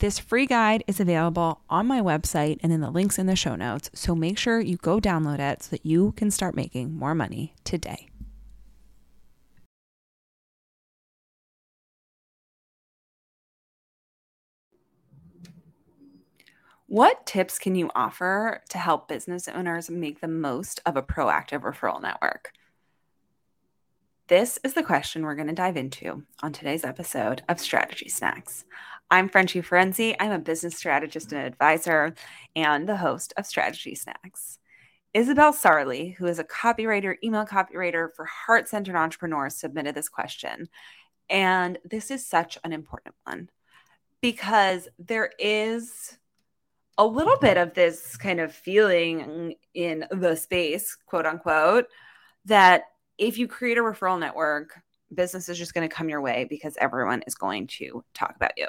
This free guide is available on my website and in the links in the show notes, so make sure you go download it so that you can start making more money today. What tips can you offer to help business owners make the most of a proactive referral network? This is the question we're going to dive into on today's episode of Strategy Snacks. I'm Frenchie Ferenczi. I'm a business strategist and advisor and the host of Strategy Snacks. Isabel Sarley, who is a copywriter, email copywriter for heart centered entrepreneurs, submitted this question. And this is such an important one because there is a little bit of this kind of feeling in the space, quote unquote, that if you create a referral network, business is just going to come your way because everyone is going to talk about you.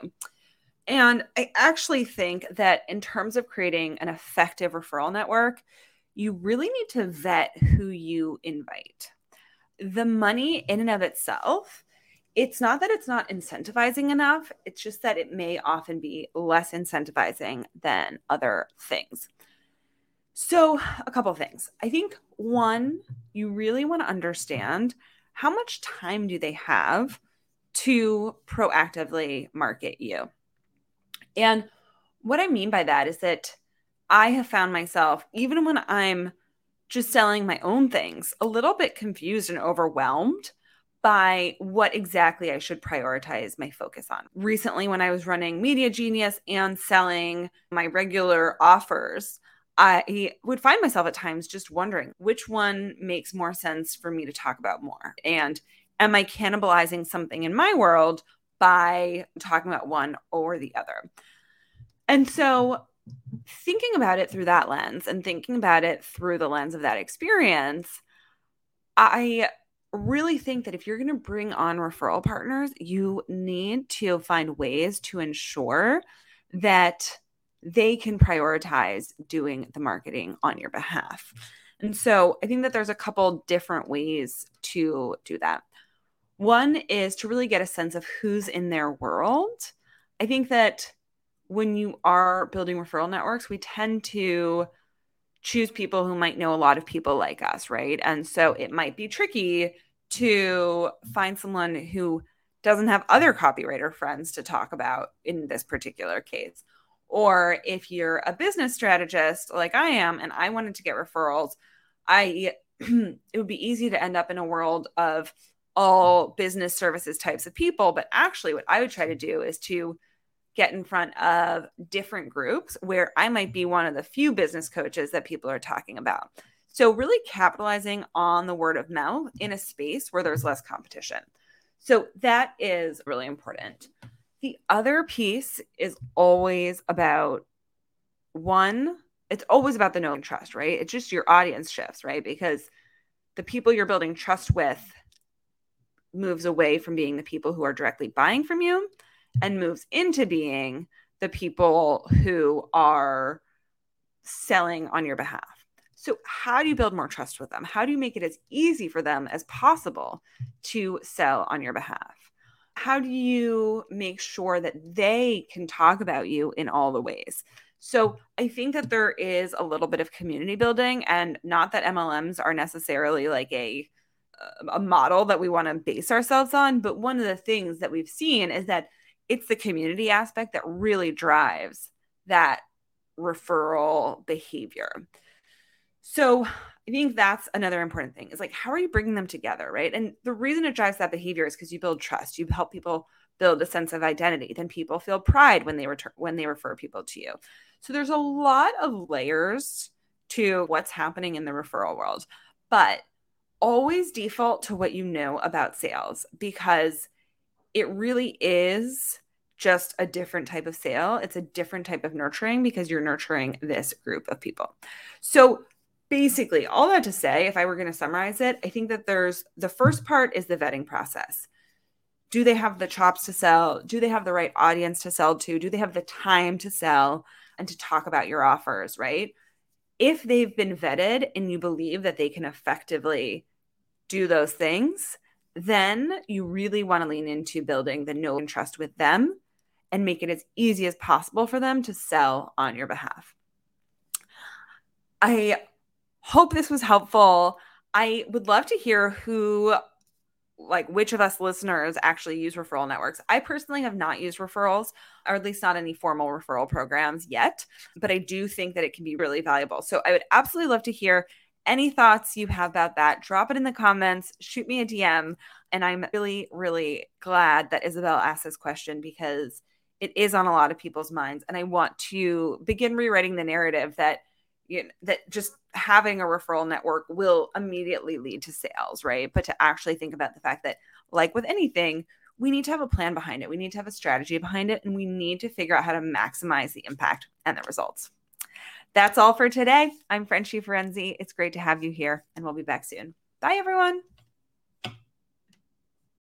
And I actually think that in terms of creating an effective referral network, you really need to vet who you invite. The money in and of itself it's not that it's not incentivizing enough, it's just that it may often be less incentivizing than other things. So, a couple of things. I think one, you really want to understand how much time do they have to proactively market you. And what I mean by that is that I have found myself, even when I'm just selling my own things, a little bit confused and overwhelmed by what exactly I should prioritize my focus on. Recently, when I was running Media Genius and selling my regular offers, I would find myself at times just wondering which one makes more sense for me to talk about more. And am I cannibalizing something in my world by talking about one or the other? And so, thinking about it through that lens and thinking about it through the lens of that experience, I really think that if you're going to bring on referral partners, you need to find ways to ensure that they can prioritize doing the marketing on your behalf. And so I think that there's a couple different ways to do that. One is to really get a sense of who's in their world. I think that when you are building referral networks, we tend to choose people who might know a lot of people like us, right? And so it might be tricky to find someone who doesn't have other copywriter friends to talk about in this particular case. Or if you're a business strategist like I am and I wanted to get referrals, I it would be easy to end up in a world of all business services types of people, but actually what I would try to do is to get in front of different groups where I might be one of the few business coaches that people are talking about. So, really capitalizing on the word of mouth in a space where there's less competition. So, that is really important. The other piece is always about one, it's always about the know and trust, right? It's just your audience shifts, right? Because the people you're building trust with moves away from being the people who are directly buying from you and moves into being the people who are selling on your behalf. So, how do you build more trust with them? How do you make it as easy for them as possible to sell on your behalf? How do you make sure that they can talk about you in all the ways? So, I think that there is a little bit of community building, and not that MLMs are necessarily like a um, a model that we want to base ourselves on, but one of the things that we've seen is that it's the community aspect that really drives that referral behavior. So I think that's another important thing is like, how are you bringing them together? Right. And the reason it drives that behavior is because you build trust, you help people build a sense of identity. Then people feel pride when they return, when they refer people to you. So there's a lot of layers to what's happening in the referral world, but always default to what you know about sales because it really is just a different type of sale. It's a different type of nurturing because you're nurturing this group of people. So, basically, all that to say, if I were going to summarize it, I think that there's the first part is the vetting process. Do they have the chops to sell? Do they have the right audience to sell to? Do they have the time to sell and to talk about your offers, right? If they've been vetted and you believe that they can effectively do those things, then you really want to lean into building the know and trust with them and make it as easy as possible for them to sell on your behalf. I hope this was helpful. I would love to hear who like which of us listeners actually use referral networks. I personally have not used referrals, or at least not any formal referral programs yet, but I do think that it can be really valuable. So I would absolutely love to hear any thoughts you have about that. Drop it in the comments, shoot me a DM. And I'm really, really glad that Isabel asked this question because it is on a lot of people's minds. And I want to begin rewriting the narrative that you know, that just having a referral network will immediately lead to sales, right? But to actually think about the fact that, like with anything, we need to have a plan behind it. We need to have a strategy behind it, and we need to figure out how to maximize the impact and the results. That's all for today. I'm Frenchie Ferenczi. It's great to have you here, and we'll be back soon. Bye, everyone.